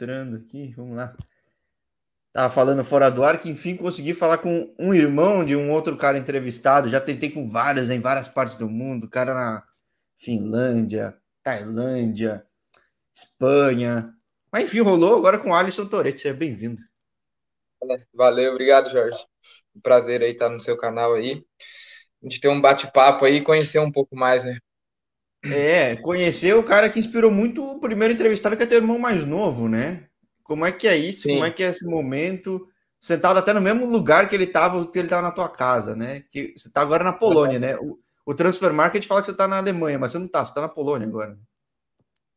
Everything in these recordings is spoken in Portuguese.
entrando aqui, vamos lá. Tava falando fora do ar que enfim consegui falar com um irmão de um outro cara entrevistado. Já tentei com vários em várias partes do mundo, cara na Finlândia, Tailândia, Espanha. Mas enfim, rolou agora com Alisson Toretti. Seja bem-vindo. Valeu, obrigado, Jorge. Prazer aí estar no seu canal aí. A gente ter um bate-papo aí e conhecer um pouco mais, né? É, conhecer o cara que inspirou muito o primeiro entrevistado, que é teu irmão mais novo, né? Como é que é isso? Sim. Como é que é esse momento? Sentado até no mesmo lugar que ele estava, que ele estava na tua casa, né? Que você está agora na Polônia, né? O, o Transfer Market fala que você está na Alemanha, mas você não está, você está na Polônia agora.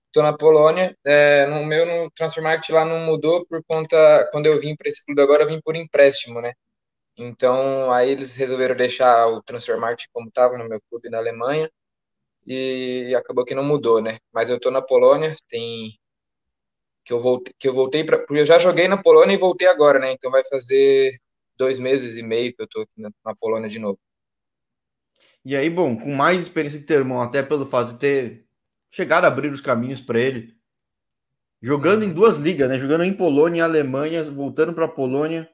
Estou na Polônia. É, no meu no Transfer Market lá não mudou por conta quando eu vim para esse clube agora eu vim por empréstimo, né? Então aí eles resolveram deixar o Transfer Market como estava no meu clube na Alemanha e acabou que não mudou, né? Mas eu tô na Polônia, tem que eu voltei, que eu voltei para, porque eu já joguei na Polônia e voltei agora, né? Então vai fazer dois meses e meio que eu tô aqui na, na Polônia de novo. E aí, bom, com mais experiência que teu irmão, até pelo fato de ter chegado a abrir os caminhos para ele, jogando em duas ligas, né? Jogando em Polônia e Alemanha, voltando para Polônia.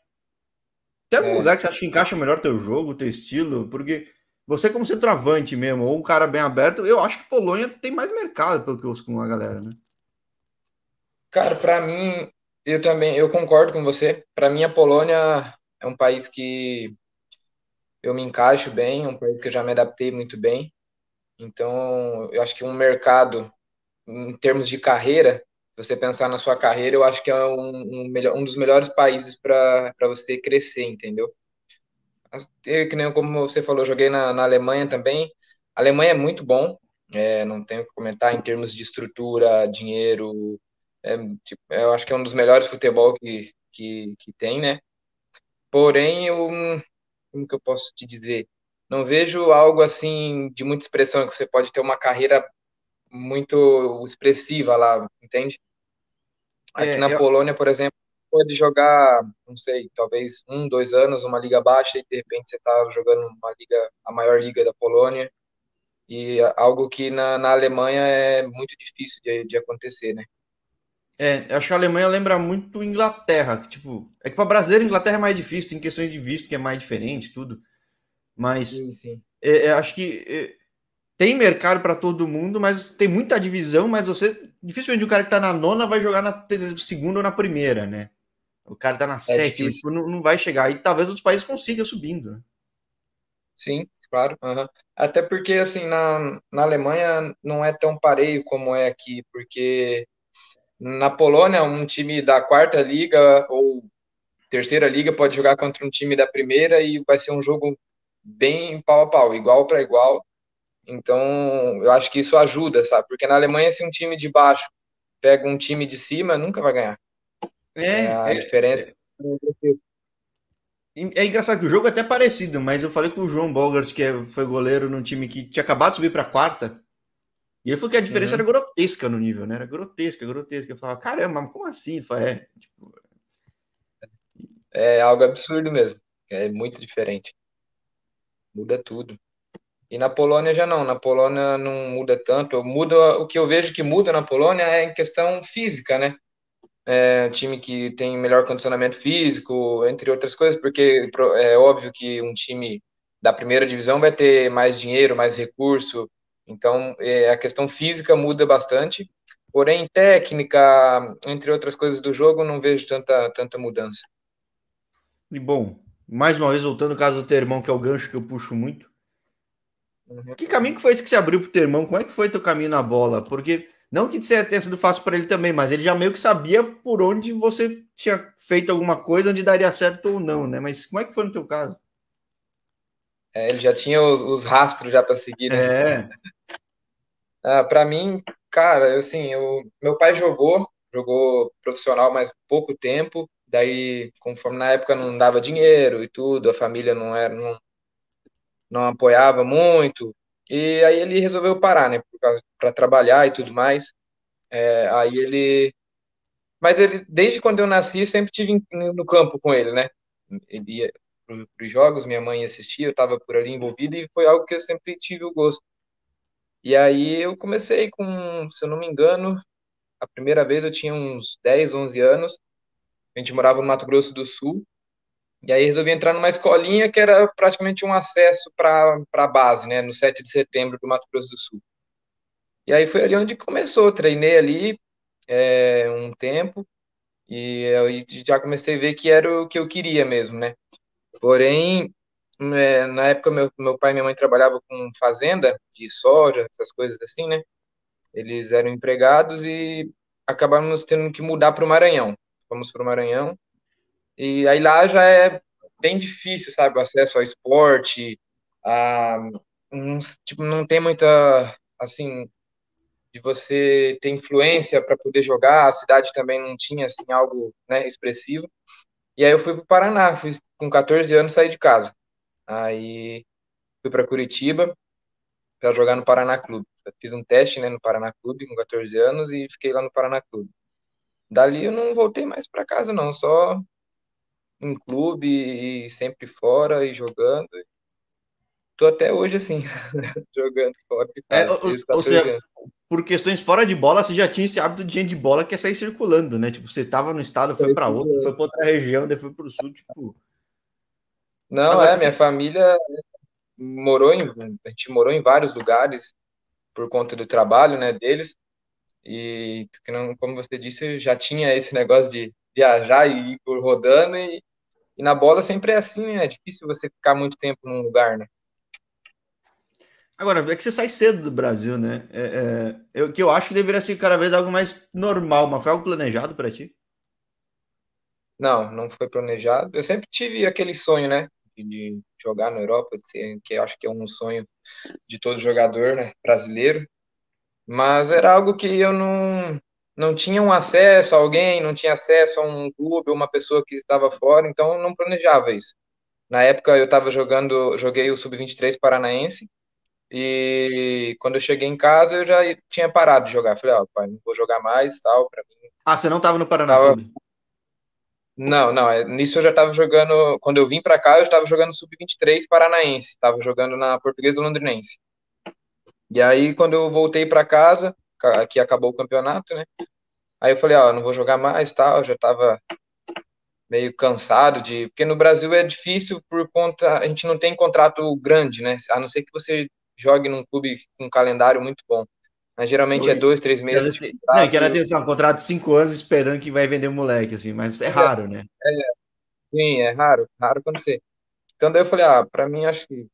Tem algum é. lugar que você acha que encaixa melhor teu jogo, teu estilo? Porque você, como centroavante mesmo, ou um cara bem aberto, eu acho que Polônia tem mais mercado, pelo que eu ouço com a galera, né? Cara, para mim, eu também, eu concordo com você. Para mim, a Polônia é um país que eu me encaixo bem, um país que eu já me adaptei muito bem. Então, eu acho que um mercado, em termos de carreira, se você pensar na sua carreira, eu acho que é um, um, melhor, um dos melhores países para você crescer, entendeu? Que nem como você falou, joguei na, na Alemanha também. A Alemanha é muito bom, é, não tenho o que comentar em termos de estrutura, dinheiro. É, tipo, eu acho que é um dos melhores futebol que, que, que tem, né? Porém, eu, como que eu posso te dizer? Não vejo algo assim de muita expressão, que você pode ter uma carreira muito expressiva lá, entende? Aqui é, na eu... Polônia, por exemplo, pode jogar, não sei, talvez um, dois anos, uma liga baixa e de repente você está jogando uma liga, a maior liga da Polônia, e algo que na, na Alemanha é muito difícil de, de acontecer, né? É, acho que a Alemanha lembra muito Inglaterra, que, tipo, é que para brasileiro Inglaterra é mais difícil, tem questões de visto que é mais diferente, tudo. Mas sim, sim. É, é, acho que é, tem mercado para todo mundo, mas tem muita divisão, mas você dificilmente o cara que está na nona vai jogar na segunda ou na primeira, né? O cara tá na é sétima, tipo, não, não vai chegar. E talvez outros países consigam subindo. Né? Sim, claro. Uhum. Até porque, assim, na, na Alemanha não é tão pareio como é aqui, porque na Polônia, um time da quarta liga ou terceira liga pode jogar contra um time da primeira e vai ser um jogo bem pau a pau, igual para igual. Então, eu acho que isso ajuda, sabe? Porque na Alemanha, se um time de baixo pega um time de cima, nunca vai ganhar. É, é a é, diferença. É, é, engraçado que o jogo é até parecido, mas eu falei com o João Bogart, que é, foi goleiro num time que tinha acabado de subir para quarta, e ele falou que a diferença uhum. era grotesca no nível, né? Era grotesca, grotesca. Eu falava, caramba, como assim? Ele falou, é, tipo... é algo absurdo mesmo. É muito diferente. Muda tudo. E na Polônia já não. Na Polônia não muda tanto. Muda o que eu vejo que muda na Polônia é em questão física, né? É um time que tem melhor condicionamento físico, entre outras coisas, porque é óbvio que um time da primeira divisão vai ter mais dinheiro, mais recurso, então é, a questão física muda bastante, porém técnica, entre outras coisas do jogo, não vejo tanta, tanta mudança. E bom, mais uma vez voltando ao caso do Termão, que é o gancho que eu puxo muito. Uhum. Que caminho que foi esse que você abriu pro Termão? Como é que foi teu caminho na bola? Porque não que tenha sido fácil para ele também, mas ele já meio que sabia por onde você tinha feito alguma coisa, onde daria certo ou não, né? Mas como é que foi no teu caso? É, ele já tinha os, os rastros já para seguir, né? É. ah, para mim, cara, assim, eu, meu pai jogou, jogou profissional, mas pouco tempo. Daí, conforme na época não dava dinheiro e tudo, a família não era, não, não apoiava muito. E aí ele resolveu parar, né? Para trabalhar e tudo mais. É, aí ele. Mas ele, desde quando eu nasci, sempre tive no campo com ele, né? Ele ia para os jogos, minha mãe assistia, eu estava por ali envolvido e foi algo que eu sempre tive o gosto. E aí eu comecei com, se eu não me engano, A primeira vez eu tinha uns 10, 11 anos. A gente morava no Mato Grosso do Sul. E aí resolvi entrar numa escolinha que era praticamente um acesso para a base, né, no 7 de setembro do Mato Grosso do Sul. E aí foi ali onde começou, treinei ali é, um tempo e eu já comecei a ver que era o que eu queria mesmo, né? Porém, é, na época meu, meu pai e minha mãe trabalhavam com fazenda de soja, essas coisas assim, né? Eles eram empregados e acabamos tendo que mudar para o Maranhão. Fomos para o Maranhão e aí lá já é bem difícil, sabe, o acesso ao esporte, a, não, tipo, não tem muita, assim, de você ter influência para poder jogar, a cidade também não tinha, assim, algo, né, expressivo. E aí eu fui para o Paraná, fui, com 14 anos saí de casa. Aí fui para Curitiba para jogar no Paraná Clube. Fiz um teste, né, no Paraná Clube com 14 anos e fiquei lá no Paraná Clube. Dali eu não voltei mais para casa não, só em clube e sempre fora e jogando. Tô até hoje assim, jogando fora. É, ou, ou seja, por questões fora de bola, você já tinha esse hábito de gente de bola que é sair circulando, né? Tipo, você tava no estado, foi para outro, foi para outra região, depois foi para o sul, tipo. Não, Agora, é, você... minha família morou em. A gente morou em vários lugares por conta do trabalho, né, deles. E, como você disse, já tinha esse negócio de viajar e ir por rodando e e na bola sempre é assim, né? É difícil você ficar muito tempo num lugar, né? Agora, é que você sai cedo do Brasil, né? É, é, eu, que eu acho que deveria ser cada vez algo mais normal, mas foi algo planejado para ti? Não, não foi planejado. Eu sempre tive aquele sonho, né? De, de jogar na Europa, ser, que eu acho que é um sonho de todo jogador né, brasileiro. Mas era algo que eu não, não tinham acesso a alguém, não tinha acesso a um clube, uma pessoa que estava fora, então não planejava isso. Na época eu estava jogando, joguei o sub-23 paranaense e quando eu cheguei em casa eu já tinha parado de jogar. Falei, ó, oh, pai, não vou jogar mais, tal, para mim. Ah, você não estava no Paraná tava... Não, não, é, nisso eu já estava jogando, quando eu vim para cá eu estava jogando sub-23 paranaense, estava jogando na Portuguesa Londrinense. E aí quando eu voltei para casa, que acabou o campeonato, né? Aí eu falei, ó, não vou jogar mais, tal, já tava meio cansado de, porque no Brasil é difícil por conta, a gente não tem contrato grande, né? A não ser que você jogue num clube com um calendário muito bom. Mas geralmente Oi. é dois, três meses. Quero, não, quero ter um contrato de cinco anos esperando que vai vender o moleque, assim, mas é, é raro, né? É, sim, é raro, raro acontecer. Então daí eu falei, ah, pra mim acho que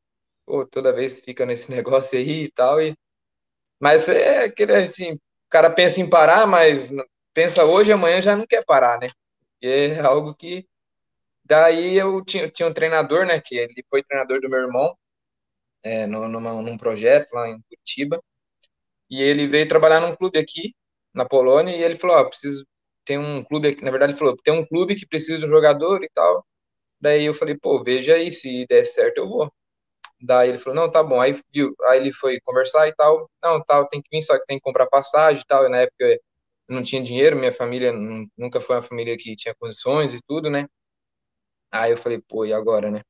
pô, toda vez fica nesse negócio aí e tal, e mas é aquele assim, o cara pensa em parar, mas pensa hoje, amanhã já não quer parar, né? é algo que. Daí eu tinha, tinha um treinador, né? Que ele foi treinador do meu irmão, é, numa, num projeto lá em Curitiba. E ele veio trabalhar num clube aqui, na Polônia, e ele falou: Ó, preciso. Tem um clube aqui, na verdade, ele falou: tem um clube que precisa de um jogador e tal. Daí eu falei: pô, veja aí, se der certo eu vou. Daí ele falou, não, tá bom. Aí viu, aí ele foi conversar e tal. Não, tal, tem que vir, só que tem que comprar passagem e tal. E na época eu não tinha dinheiro, minha família nunca foi uma família que tinha condições e tudo, né? Aí eu falei, pô, e agora, né?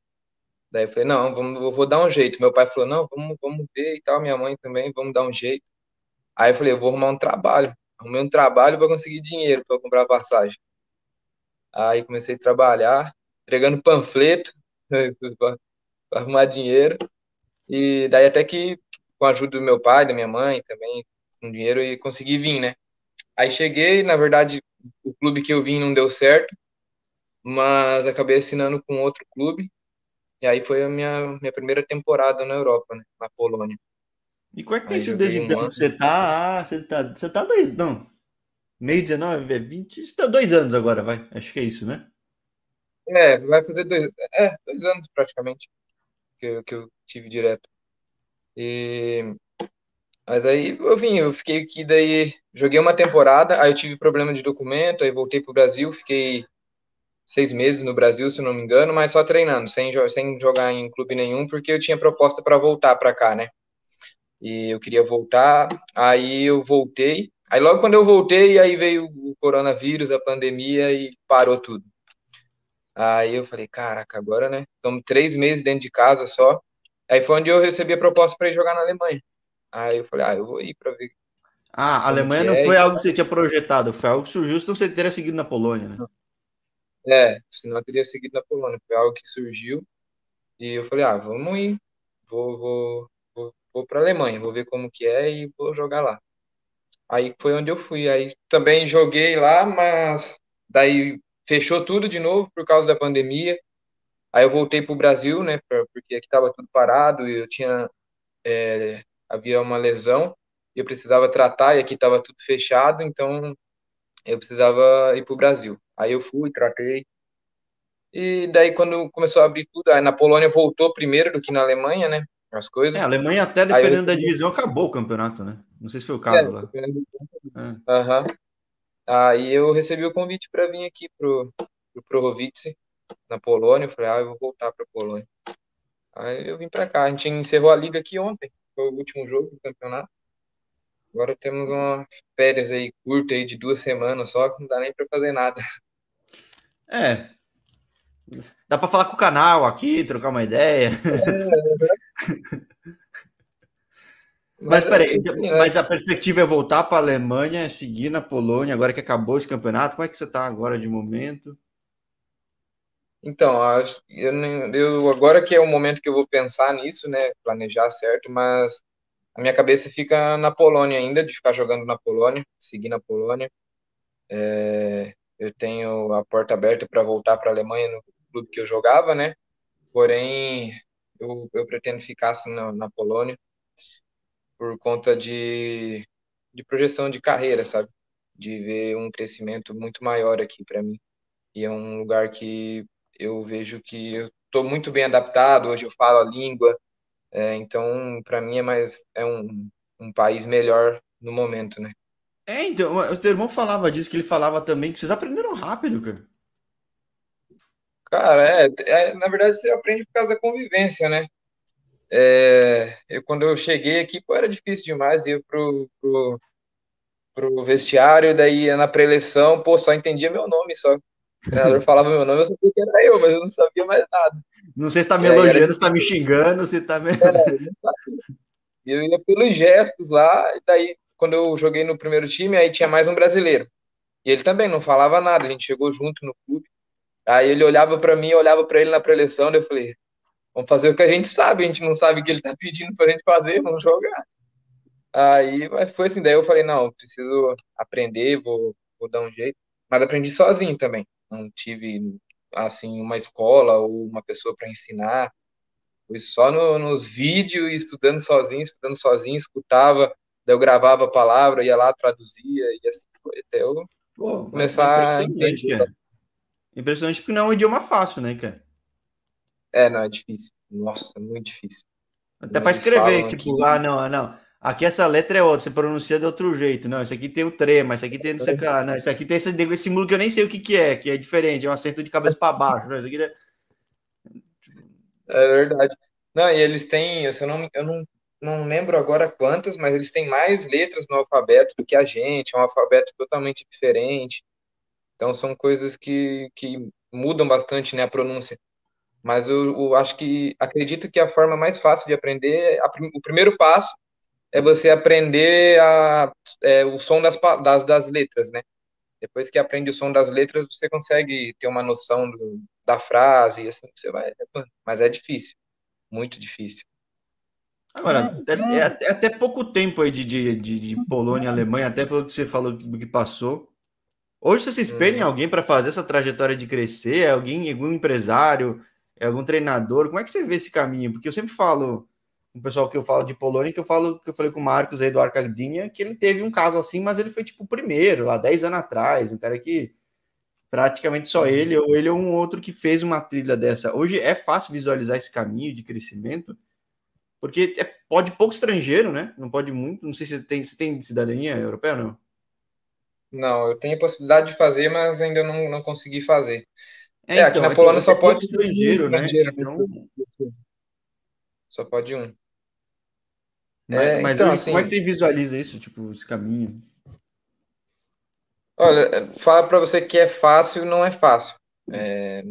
Daí eu falei, não, vamos, eu vou dar um jeito. Meu pai falou, não, vamos, vamos ver e tal. Minha mãe também, vamos dar um jeito. Aí eu falei, eu vou arrumar um trabalho. Arrumei um trabalho para conseguir dinheiro para comprar passagem. Aí comecei a trabalhar, entregando panfleto arrumar dinheiro. E daí até que, com a ajuda do meu pai, da minha mãe também, com dinheiro, e consegui vir, né? Aí cheguei, na verdade, o clube que eu vim não deu certo, mas acabei assinando com outro clube. E aí foi a minha, minha primeira temporada na Europa, né? Na Polônia. E qual é que tem sido desde então? Um você tá. Você tá. Você tá dois. Não. Meio 19, é 20. Você tá dois anos agora, vai. Acho que é isso, né? É, vai fazer dois. É, dois anos praticamente que eu, que eu tive direto. E, mas aí eu vim, eu fiquei aqui, daí joguei uma temporada, aí eu tive problema de documento, aí voltei pro Brasil, fiquei seis meses no Brasil, se não me engano, mas só treinando, sem, sem jogar em clube nenhum, porque eu tinha proposta para voltar para cá, né? E eu queria voltar, aí eu voltei. Aí logo quando eu voltei, aí veio o coronavírus, a pandemia e parou tudo. Aí eu falei, caraca, agora, né? Estamos três meses dentro de casa só. Aí foi onde eu recebi a proposta para ir jogar na Alemanha. Aí eu falei, ah, eu vou ir para ver. Ah, a Alemanha não é, foi algo que você tinha projetado, foi algo que surgiu se você teria seguido na Polônia, né? É, senão eu teria seguido na Polônia. Foi algo que surgiu e eu falei, ah, vamos ir, vou, vou, vou, vou para a Alemanha, vou ver como que é e vou jogar lá. Aí foi onde eu fui. Aí também joguei lá, mas daí fechou tudo de novo por causa da pandemia. Aí eu voltei para o Brasil, né? Porque aqui estava tudo parado e eu tinha é, havia uma lesão e eu precisava tratar e aqui estava tudo fechado, então eu precisava ir para o Brasil. Aí eu fui, tratei. E daí quando começou a abrir tudo, aí na Polônia voltou primeiro do que na Alemanha, né? As coisas. É, a Alemanha até dependendo eu... da divisão acabou o campeonato, né? Não sei se foi o caso é, lá. É. Aham. Uhum. Aí eu recebi o convite para vir aqui pro pro Prohovice, na Polônia. Eu falei, ah, eu vou voltar para Polônia. Aí eu vim para cá. A gente encerrou a liga aqui ontem. Foi o último jogo do campeonato. Agora temos uma férias aí curta aí de duas semanas só, que não dá nem para fazer nada. É. Dá para falar com o canal aqui, trocar uma ideia. É, mas, mas peraí, então, mas a perspectiva é voltar para a Alemanha, seguir na Polônia, agora que acabou esse campeonato. Como é que você está agora de momento? Então, eu, eu, agora que é o momento que eu vou pensar nisso, né, planejar certo, mas a minha cabeça fica na Polônia ainda, de ficar jogando na Polônia, seguir na Polônia. É, eu tenho a porta aberta para voltar para a Alemanha no clube que eu jogava, né? Porém, eu, eu pretendo ficar assim, na, na Polônia por conta de, de projeção de carreira, sabe? De ver um crescimento muito maior aqui para mim. E é um lugar que eu vejo que eu estou muito bem adaptado, hoje eu falo a língua, é, então para mim é mais é um, um país melhor no momento, né? É, então, o teu irmão falava disso, que ele falava também que vocês aprenderam rápido, cara. Cara, é, é, na verdade você aprende por causa da convivência, né? É, eu, quando eu cheguei aqui, pô, era difícil demais ir pro, pro, pro vestiário, daí na pré-eleição, pô, só entendia meu nome só. O treinador falava meu nome, eu sabia que era eu, mas eu não sabia mais nada. Não sei se tá me elogiando, se tá me xingando, se tá me. Eu ia pelos gestos lá, e daí, quando eu joguei no primeiro time, aí tinha mais um brasileiro. E ele também não falava nada, a gente chegou junto no clube. Aí ele olhava para mim, olhava para ele na preleção, daí eu falei, vamos fazer o que a gente sabe, a gente não sabe o que ele tá pedindo pra gente fazer, vamos jogar. Aí foi assim, daí eu falei, não, preciso aprender, vou, vou dar um jeito. Mas aprendi sozinho também não tive assim uma escola ou uma pessoa para ensinar. Foi só no, nos vídeos, estudando sozinho, estudando sozinho, escutava, daí eu gravava a palavra, ia lá, traduzia, e assim foi até eu Pô, começar a entender. Cara. Impressionante porque não é um idioma fácil, né, cara? É, não, é difícil. Nossa, muito difícil. Até para escrever, tipo, aqui, ah, não, não. Aqui essa letra é outra, você pronuncia de outro jeito. Não, esse aqui tem o trema, esse aqui tem não sei o que lá. Não, esse aqui tem esse, esse símbolo que eu nem sei o que, que é, que é diferente, é um acento de cabeça para baixo. Não, é... é verdade. Não, e eles têm, eu não, eu não, não lembro agora quantas, mas eles têm mais letras no alfabeto do que a gente, é um alfabeto totalmente diferente. Então são coisas que, que mudam bastante né, a pronúncia. Mas eu, eu acho que acredito que a forma mais fácil de aprender, a, o primeiro passo é você aprender a, é, o som das, das, das letras, né? Depois que aprende o som das letras, você consegue ter uma noção do, da frase, e assim você vai. Mas é difícil, muito difícil. Agora, é, é, é até pouco tempo aí de, de, de, de, Polônia e Alemanha, até pelo que você falou do que passou. Hoje você se espelha em uhum. alguém para fazer essa trajetória de crescer? É alguém, algum empresário, algum treinador? Como é que você vê esse caminho? Porque eu sempre falo, o pessoal que eu falo de Polônia, que eu falo que eu falei com o Marcos aí do Arcadinha, que ele teve um caso assim, mas ele foi tipo o primeiro, lá 10 anos atrás, um cara que praticamente só ele, ou ele ou um outro que fez uma trilha dessa. Hoje é fácil visualizar esse caminho de crescimento, porque é, pode pouco estrangeiro, né? Não pode muito. Não sei se tem, se tem cidadania europeia ou não. Não, eu tenho a possibilidade de fazer, mas ainda não, não consegui fazer. É, é aqui então, na Polônia só pode estrangeiro, né? estrangeiro, né? Então... Só pode um. Mas, é, mas então, assim, como é que você visualiza isso, tipo, esse caminho? Olha, fala para você que é fácil, não é fácil. É,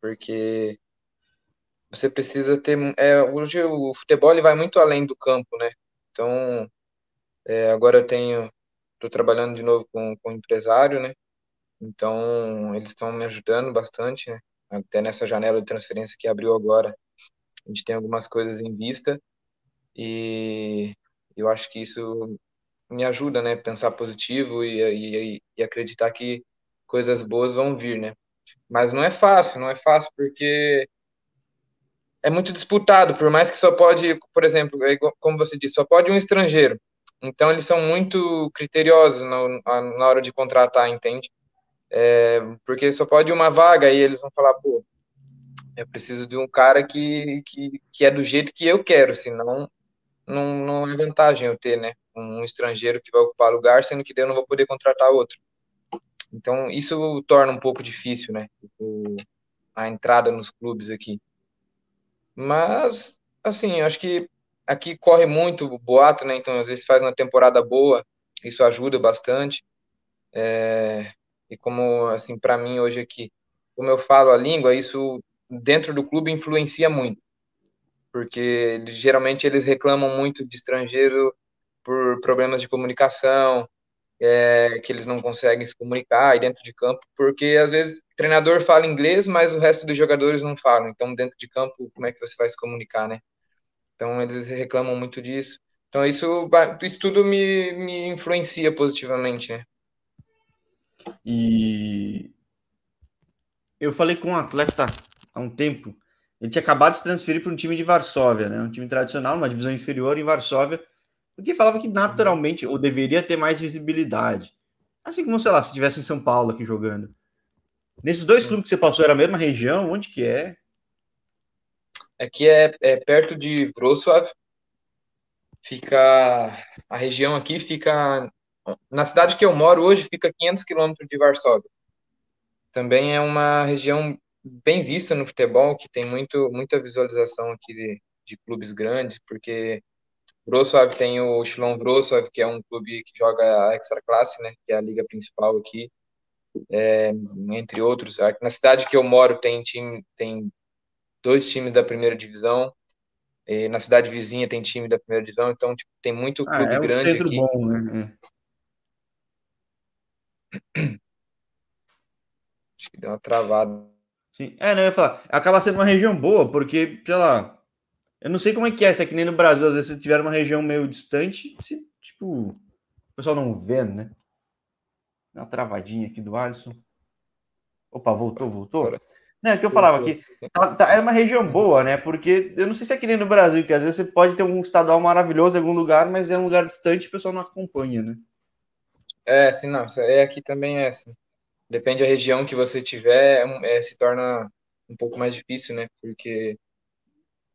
porque você precisa ter. É, hoje o futebol ele vai muito além do campo, né? Então, É, agora eu tenho, estou trabalhando de novo com, com um empresário, né? Então eles estão me ajudando bastante, né? Até nessa janela de transferência que abriu agora, a gente tem algumas coisas em vista e eu acho que isso me ajuda, né? Pensar positivo e, e, e acreditar que coisas boas vão vir, né? Mas não é fácil, não é fácil porque é muito disputado, por mais que só pode, por exemplo, é como você disse, só pode um estrangeiro. Então eles são muito criteriosos na, na hora de contratar, entende? É, porque só pode uma vaga e eles vão falar, pô, eu preciso de um cara que, que, que é do jeito que eu quero, senão não, não é vantagem eu ter, né? Um estrangeiro que vai ocupar lugar, sendo que eu não vou poder contratar outro. Então, isso torna um pouco difícil, né? O, a entrada nos clubes aqui. Mas, assim, acho que aqui corre muito boato, né? Então, às vezes faz uma temporada boa, isso ajuda bastante. É, e como, assim, para mim hoje aqui, como eu falo a língua, isso dentro do clube influencia muito. Porque geralmente eles reclamam muito de estrangeiro por problemas de comunicação, é, que eles não conseguem se comunicar aí dentro de campo, porque às vezes o treinador fala inglês, mas o resto dos jogadores não falam. Então, dentro de campo, como é que você vai se comunicar, né? Então, eles reclamam muito disso. Então, isso, isso tudo me, me influencia positivamente, né? E eu falei com um atleta há um tempo. Ele tinha acabado de se transferir para um time de Varsóvia, né? Um time tradicional, uma divisão inferior em Varsóvia porque falava que naturalmente, ou deveria ter mais visibilidade. Assim como, sei lá, se tivesse em São Paulo aqui jogando. Nesses dois clubes que você passou, era a mesma região? Onde que é? Aqui é, é perto de Wrocław. Fica... A região aqui fica... Na cidade que eu moro hoje, fica 500 quilômetros de Varsóvia. Também é uma região bem vista no futebol, que tem muito, muita visualização aqui de, de clubes grandes, porque Wrocław tem o Szlon Wrocław, que é um clube que joga a Extra Classe, né, que é a liga principal aqui, é, entre outros. Na cidade que eu moro tem time, tem dois times da primeira divisão. na cidade vizinha tem time da primeira divisão, então tipo, tem muito ah, clube ah, é grande um centro aqui. bom, né? Acho que deu uma travada. Sim. É, não, eu ia falar. Acaba sendo uma região boa, porque, sei lá, eu não sei como é que é, se é que nem no Brasil, às vezes se tiver uma região meio distante, se, tipo, o pessoal não vê, né? Dá uma travadinha aqui do Alisson. Opa, voltou, voltou. Não, é que eu falava aqui, tá, tá, é uma região boa, né? Porque eu não sei se é que nem no Brasil, que às vezes você pode ter um estadual maravilhoso em algum lugar, mas é um lugar distante e o pessoal não acompanha, né? É, sim, não. É aqui também é assim. Depende da região que você tiver, é, é, se torna um pouco mais difícil, né? Porque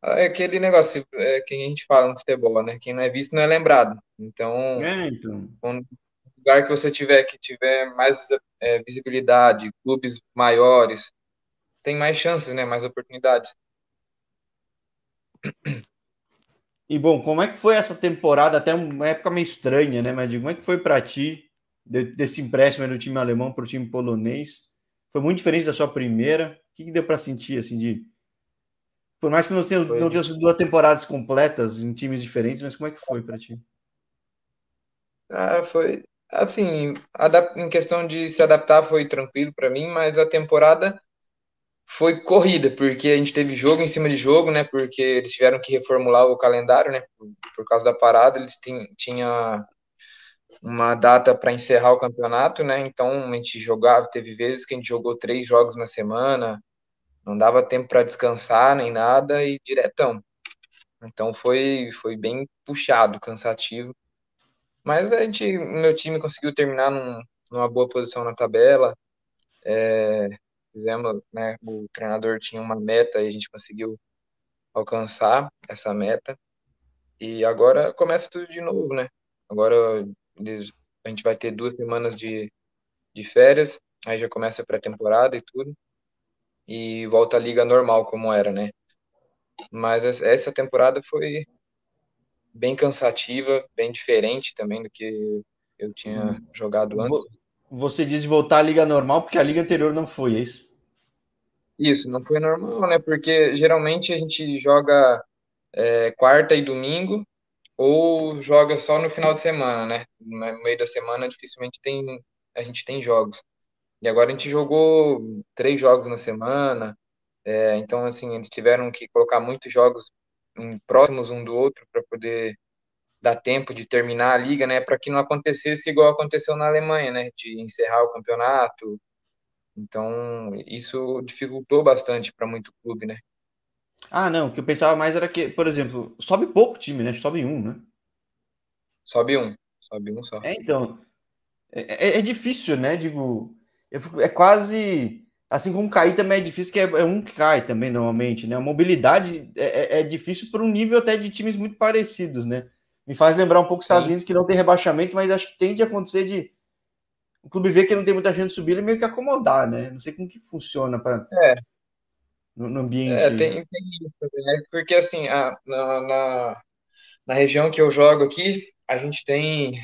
é aquele negócio é, que a gente fala no futebol, né? Quem não é visto não é lembrado. Então, é, então. Um lugar que você tiver que tiver mais é, visibilidade, clubes maiores, tem mais chances, né? Mais oportunidades. E bom, como é que foi essa temporada? Até uma época meio estranha, né? Mas como é que foi para ti desse empréstimo do time alemão para o time polonês? Foi muito diferente da sua primeira. O que, que deu para sentir assim de por mais que não tenha, não tenha sido duas temporadas completas em times diferentes, mas como é que foi para ti? Ah, foi assim, em questão de se adaptar foi tranquilo para mim, mas a temporada foi corrida, porque a gente teve jogo em cima de jogo, né? Porque eles tiveram que reformular o calendário, né? Por, por causa da parada, eles tinham uma data para encerrar o campeonato, né? Então a gente jogava, teve vezes que a gente jogou três jogos na semana, não dava tempo para descansar nem nada e diretão. Então foi, foi bem puxado, cansativo. Mas a gente, meu time conseguiu terminar num, numa boa posição na tabela. É, fizemos, né, o treinador tinha uma meta e a gente conseguiu alcançar essa meta. E agora começa tudo de novo, né? Agora eles, a gente vai ter duas semanas de, de férias, aí já começa a pré-temporada e tudo e volta à liga normal como era, né? Mas essa temporada foi bem cansativa, bem diferente também do que eu tinha hum. jogado antes. Você diz voltar à liga normal porque a liga anterior não foi, é isso? Isso, não foi normal, né? Porque geralmente a gente joga é, quarta e domingo ou joga só no final de semana, né? No meio da semana dificilmente tem a gente tem jogos. E agora a gente jogou três jogos na semana, é, então assim eles tiveram que colocar muitos jogos próximos um do outro para poder dar tempo de terminar a liga, né? Para que não acontecesse igual aconteceu na Alemanha, né? De encerrar o campeonato. Então isso dificultou bastante para muito clube, né? Ah, não. O que eu pensava mais era que, por exemplo, sobe pouco time, né? Sobe um, né? Sobe um. Sobe um só. É, então. É, é, é difícil, né? Digo, fico, é quase. Assim como cair também é difícil, que é, é um que cai também, normalmente, né? A mobilidade é, é, é difícil para um nível até de times muito parecidos, né? Me faz lembrar um pouco os Estados. Unidos, que não tem rebaixamento, mas acho que tende a acontecer de o clube ver que não tem muita gente subir e meio que acomodar, né? Não sei como que funciona para é no, no ambiente. É, tem, tem isso, né? Porque assim, a, na, na, na região que eu jogo aqui, a gente tem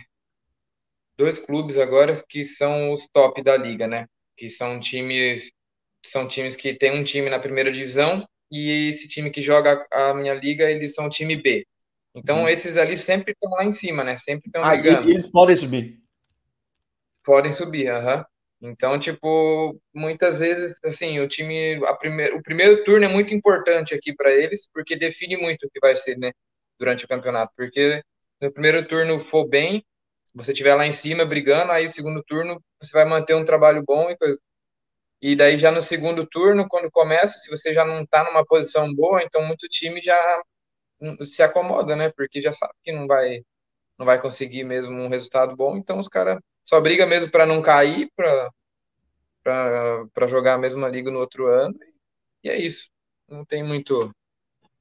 dois clubes agora que são os top da liga, né? Que são times são times que tem um time na primeira divisão e esse time que joga a minha liga, eles são time B. Então uhum. esses ali sempre estão lá em cima, né? Sempre estão ah, ligando. E, eles podem subir. Podem subir, aham. Uhum. Então, tipo, muitas vezes, assim, o time, a primeir, o primeiro turno é muito importante aqui para eles, porque define muito o que vai ser, né, durante o campeonato. Porque se o primeiro turno for bem, você estiver lá em cima brigando, aí o segundo turno você vai manter um trabalho bom e coisa. E daí já no segundo turno, quando começa, se você já não está numa posição boa, então muito time já se acomoda, né? Porque já sabe que não vai não vai conseguir mesmo um resultado bom, então os caras só briga mesmo para não cair, para jogar a mesma liga no outro ano. E é isso. Não tem muito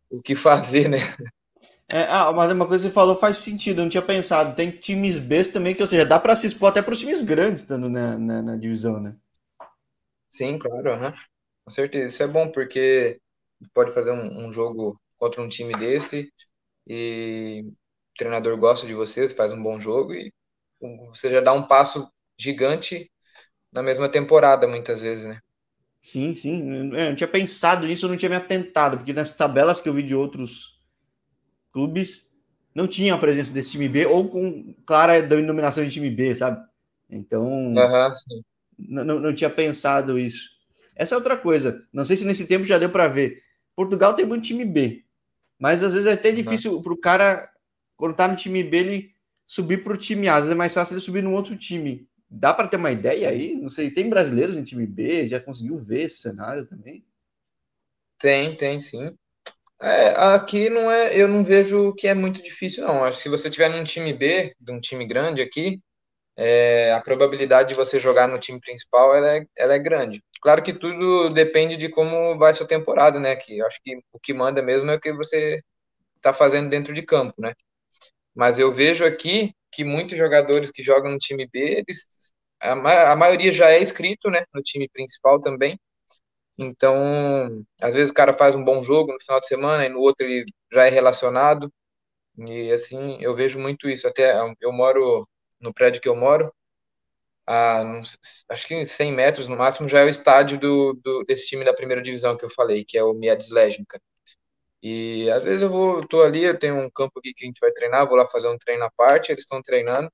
o que fazer, né? É, ah, mas uma coisa que você falou faz sentido, eu não tinha pensado. Tem times B também, que, ou seja, dá para se expor até para os times grandes estando na, na, na, divisão, né? Sim, claro, uhum. com certeza. Isso é bom, porque pode fazer um, um, jogo contra um time desse e o treinador gosta de você, você faz um bom jogo e você já dá um passo gigante na mesma temporada, muitas vezes, né? Sim, sim. Eu não tinha pensado nisso, eu não tinha me atentado, porque nas tabelas que eu vi de outros clubes, não tinha a presença desse time B, ou com clara denominação de time B, sabe? Então, uhum, não, não tinha pensado isso. Essa é outra coisa. Não sei se nesse tempo já deu para ver. Portugal tem muito time B, mas às vezes é até difícil para o cara, quando tá no time B, ele subir para o time A. Às vezes é mais fácil ele subir num outro time. Dá para ter uma ideia aí? Não sei, tem brasileiros em time B? Já conseguiu ver esse cenário também? Tem, tem sim. É, aqui não é, eu não vejo que é muito difícil, não. Acho que se você tiver num time B, de um time grande aqui, é, a probabilidade de você jogar no time principal ela é, ela é grande. Claro que tudo depende de como vai sua temporada, né? Que acho que o que manda mesmo é o que você está fazendo dentro de campo, né? Mas eu vejo aqui que muitos jogadores que jogam no time B, eles, a, ma a maioria já é inscrito, né, no time principal também. Então, às vezes o cara faz um bom jogo no final de semana e no outro ele já é relacionado. E assim, eu vejo muito isso. Até eu moro no prédio que eu moro, a, acho que 100 metros no máximo já é o estádio do, do, desse time da primeira divisão que eu falei, que é o Miades Legnica. E às vezes eu vou, tô ali, eu tenho um campo aqui que a gente vai treinar, vou lá fazer um treino à parte, eles estão treinando.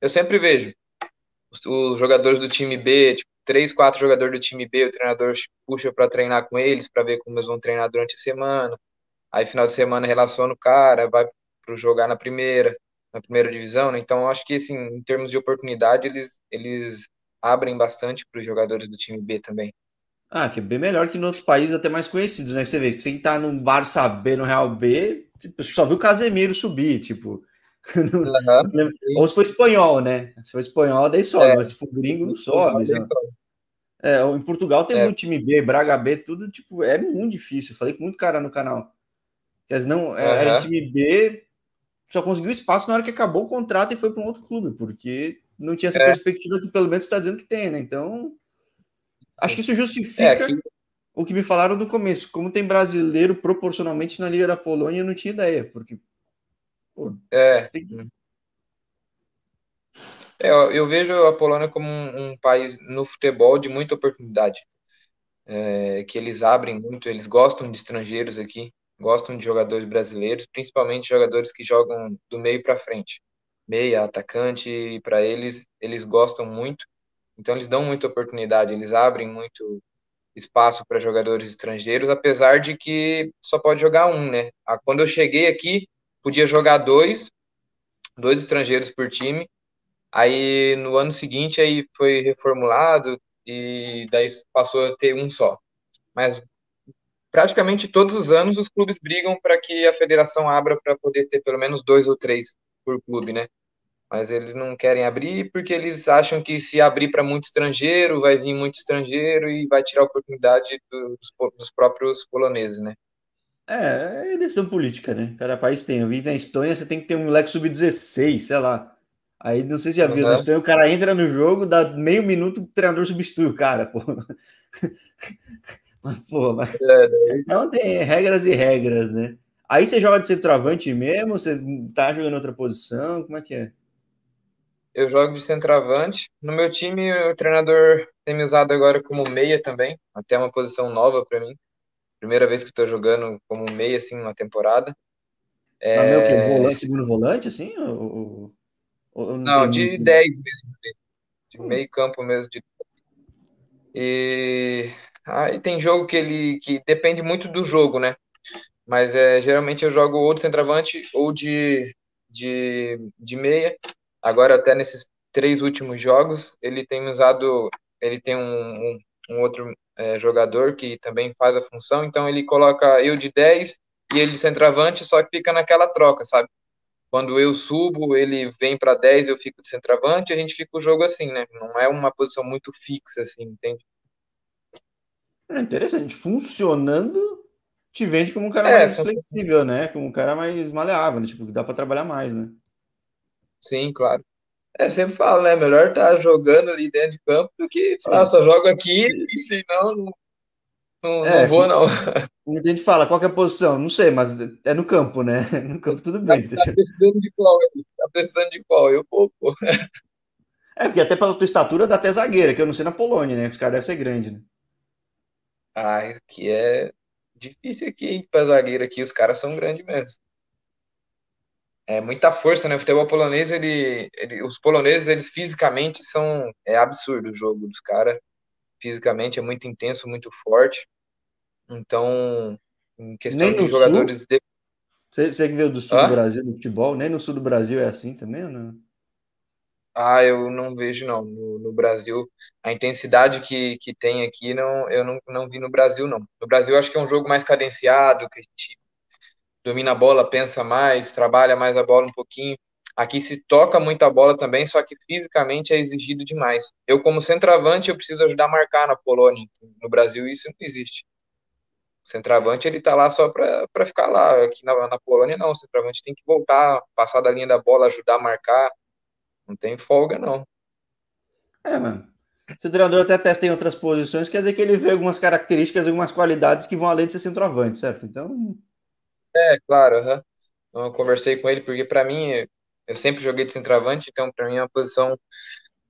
Eu sempre vejo os, os, jogadores do time B, tipo, três, quatro jogadores do time B, o treinador puxa para treinar com eles, para ver como eles vão treinar durante a semana. Aí final de semana relaciona o cara, vai para jogar na primeira, na primeira divisão, né? Então acho que assim, em termos de oportunidade, eles eles abrem bastante para os jogadores do time B também. Ah, que é bem melhor que em outros países até mais conhecidos, né? Você vê que quem tá no Barça B, no Real B, tipo, só viu o Casemiro subir, tipo. Uhum. Ou se for espanhol, né? Se for espanhol, daí sobe, é. mas se for gringo, não sobe. É, em Portugal tem é. muito time B, Braga B, tudo, tipo, é muito difícil. falei com muito cara no canal. Quer dizer, não, uhum. era time B, só conseguiu espaço na hora que acabou o contrato e foi para um outro clube, porque não tinha essa é. perspectiva que pelo menos está dizendo que tem, né? Então, Acho que isso justifica é, que... o que me falaram no começo. Como tem brasileiro proporcionalmente na Liga da Polônia, eu não tinha ideia, porque. Pô, é. Tem... é. eu vejo a Polônia como um, um país no futebol de muita oportunidade. É, que eles abrem muito, eles gostam de estrangeiros aqui. gostam de jogadores brasileiros, principalmente jogadores que jogam do meio para frente. Meia, atacante, para eles, eles gostam muito. Então eles dão muita oportunidade, eles abrem muito espaço para jogadores estrangeiros, apesar de que só pode jogar um, né? Ah, quando eu cheguei aqui, podia jogar dois, dois estrangeiros por time. Aí no ano seguinte aí foi reformulado e daí passou a ter um só. Mas praticamente todos os anos os clubes brigam para que a federação abra para poder ter pelo menos dois ou três por clube, né? Mas eles não querem abrir porque eles acham que se abrir para muito estrangeiro, vai vir muito estrangeiro e vai tirar a oportunidade dos, dos próprios poloneses, né? É, é decisão política, né? Cada país tem. Eu vi na Estonha, você tem que ter um moleque sub-16, sei lá. Aí não sei se já viu, uhum. na Estonha o cara entra no jogo, dá meio minuto, o treinador substitui o cara, pô. Mas, pô, mas... É, né? Então tem regras e regras, né? Aí você joga de centroavante mesmo? Você tá jogando outra posição? Como é que é? Eu jogo de centroavante. No meu time, o treinador tem me usado agora como meia também, até uma posição nova para mim. Primeira vez que estou jogando como meia, assim, uma temporada. É... Mas meu que? Volante, segundo volante, assim? Ou, ou não, não de 10 mesmo. De, hum. meio campo mesmo. De... E aí tem jogo que ele que depende muito do jogo, né? Mas é, geralmente eu jogo ou de centroavante ou de, de, de meia. Agora, até nesses três últimos jogos, ele tem usado. Ele tem um, um, um outro é, jogador que também faz a função, então ele coloca eu de 10 e ele de centroavante, só que fica naquela troca, sabe? Quando eu subo, ele vem para 10, eu fico de centroavante, a gente fica o jogo assim, né? Não é uma posição muito fixa, assim, entende? É interessante. Funcionando, te vende como um cara é, mais flexível, né? Como um cara mais maleável, né? Tipo, dá para trabalhar mais, né? Sim, claro. É, sempre falo, né? Melhor estar tá jogando ali dentro de campo do que falar, só jogo aqui e senão não, não, é, não vou, não. Muita gente fala, qual é a posição? Não sei, mas é no campo, né? No campo tudo bem. Tá, tá precisando de qual? Tá precisando de qual? Eu vou, pô. É, porque até pela tua estatura dá até zagueira, que eu não sei na Polônia, né? Os caras devem ser grandes, né? Ah, que é difícil aqui, hein? Pra zagueiro aqui, os caras são grandes mesmo. É muita força, né? O futebol polonês, ele, ele, os poloneses, eles fisicamente são. É absurdo o jogo dos caras. Fisicamente é muito intenso, muito forte. Então, em questão de jogadores. De... Você, você que veio do sul ah? do Brasil no futebol, nem no sul do Brasil é assim também ou não? Ah, eu não vejo não. No, no, Brasil, a intensidade que, que tem aqui, não, eu não, não vi no Brasil, não. No Brasil, acho que é um jogo mais cadenciado, que a gente domina a bola, pensa mais, trabalha mais a bola um pouquinho. Aqui se toca muito a bola também, só que fisicamente é exigido demais. Eu, como centroavante, eu preciso ajudar a marcar na Polônia. No Brasil, isso não existe. O centroavante, ele tá lá só para ficar lá. Aqui na, na Polônia, não. O centroavante tem que voltar, passar da linha da bola, ajudar a marcar. Não tem folga, não. É, mano. Se o treinador até testa em outras posições, quer dizer que ele vê algumas características, algumas qualidades que vão além de ser centroavante, certo? Então, é, claro, uhum. eu conversei com ele porque para mim eu sempre joguei de centroavante, então para mim é uma posição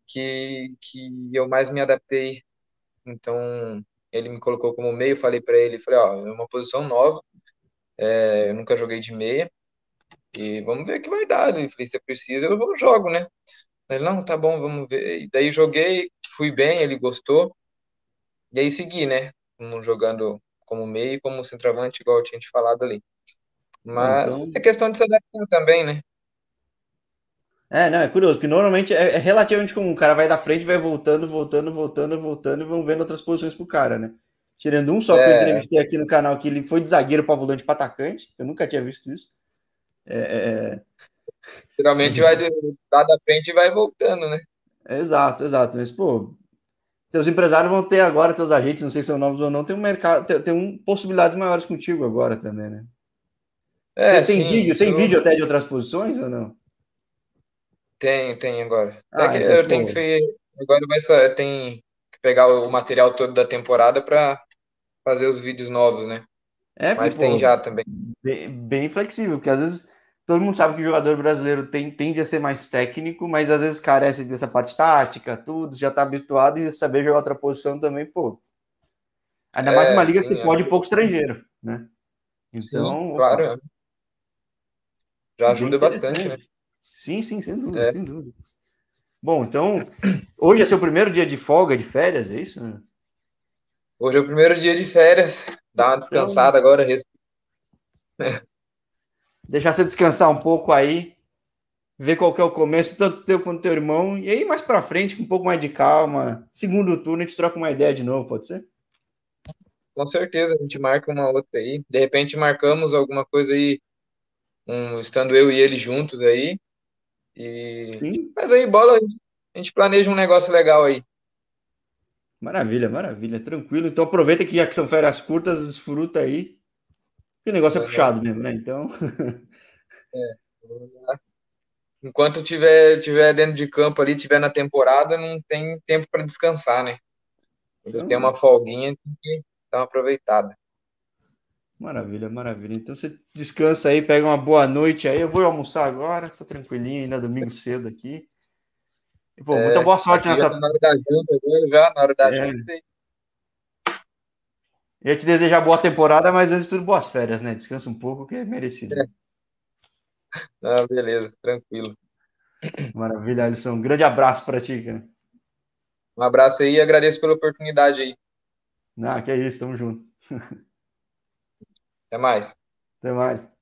que, que eu mais me adaptei. Então ele me colocou como meio, falei para ele, falei, ó, é uma posição nova, é, eu nunca joguei de meia e vamos ver o que vai dar. Ele falou, se precisa, eu jogo, né? Ele, não, tá bom, vamos ver. E daí joguei, fui bem, ele gostou. E aí segui, né? Jogando como meio e como centroavante, igual eu tinha te falado ali. Mas então... é questão de se adaptar também, né? É, não, é curioso, porque normalmente é, é, relativamente comum. O cara vai da frente, vai voltando, voltando, voltando, voltando, e vão vendo outras posições pro cara, né? Tirando um só que eu é. entrevistei aqui no canal, que ele foi de zagueiro para volante para atacante. Eu nunca tinha visto isso. É... é, é. Geralmente vai de, da frente e vai voltando, né? Exato, exato. Mas, pô, teus empresários vão ter agora, teus agentes, não sei se são novos ou não, tem um mercado, tem, tem um, possibilidades maiores contigo agora também, né? É, tem, tem vídeo, tem vídeo até de outras posições ou não? Tem, tem agora. Ah, é que então, eu tenho que agora vai tem que pegar o material todo da temporada para fazer os vídeos novos, né? É, mas pô, tem já também. Bem, bem, flexível, porque às vezes todo mundo sabe que o jogador brasileiro tem, tende a ser mais técnico, mas às vezes carece dessa parte tática, tudo, já tá habituado e saber jogar outra posição também, pô. Ainda é, mais uma liga sim, que você é. pode pouco estrangeiro, né? Então, sim, claro. Já ajuda bastante, né? Sim, sim, sem dúvida, é. sem dúvida. Bom, então, hoje é seu primeiro dia de folga, de férias, é isso? Hoje é o primeiro dia de férias. Dá uma descansada então, agora. Deixar você descansar um pouco aí. Ver qual que é o começo, tanto teu quanto teu irmão. E aí, mais pra frente, com um pouco mais de calma. Segundo turno, a gente troca uma ideia de novo, pode ser? Com certeza, a gente marca uma outra aí. De repente, marcamos alguma coisa aí, um, estando eu e ele juntos aí. E... Sim. Mas aí, bola, a gente planeja um negócio legal aí. Maravilha, maravilha, tranquilo. Então aproveita que já que são férias curtas, desfruta aí. Que o negócio é, é puxado mesmo, né? Então. é. Enquanto tiver, tiver dentro de campo ali, tiver na temporada, não tem tempo para descansar, né? Quando então... tem uma folguinha, tem que dar uma aproveitada. Maravilha, maravilha. Então você descansa aí, pega uma boa noite aí. Eu vou almoçar agora, tô tranquilinho, ainda domingo cedo aqui. Pô, é, muita boa sorte nessa. Na hora da janta, já, na hora da é. janta. Eu ia te desejar boa temporada, mas antes de tudo, boas férias, né? Descansa um pouco, que é merecido. É. Ah, beleza, tranquilo. Maravilha, Alisson. Um grande abraço para ti, cara. Um abraço aí e agradeço pela oportunidade aí. Ah, que é isso, tamo junto. Até mais. Até mais.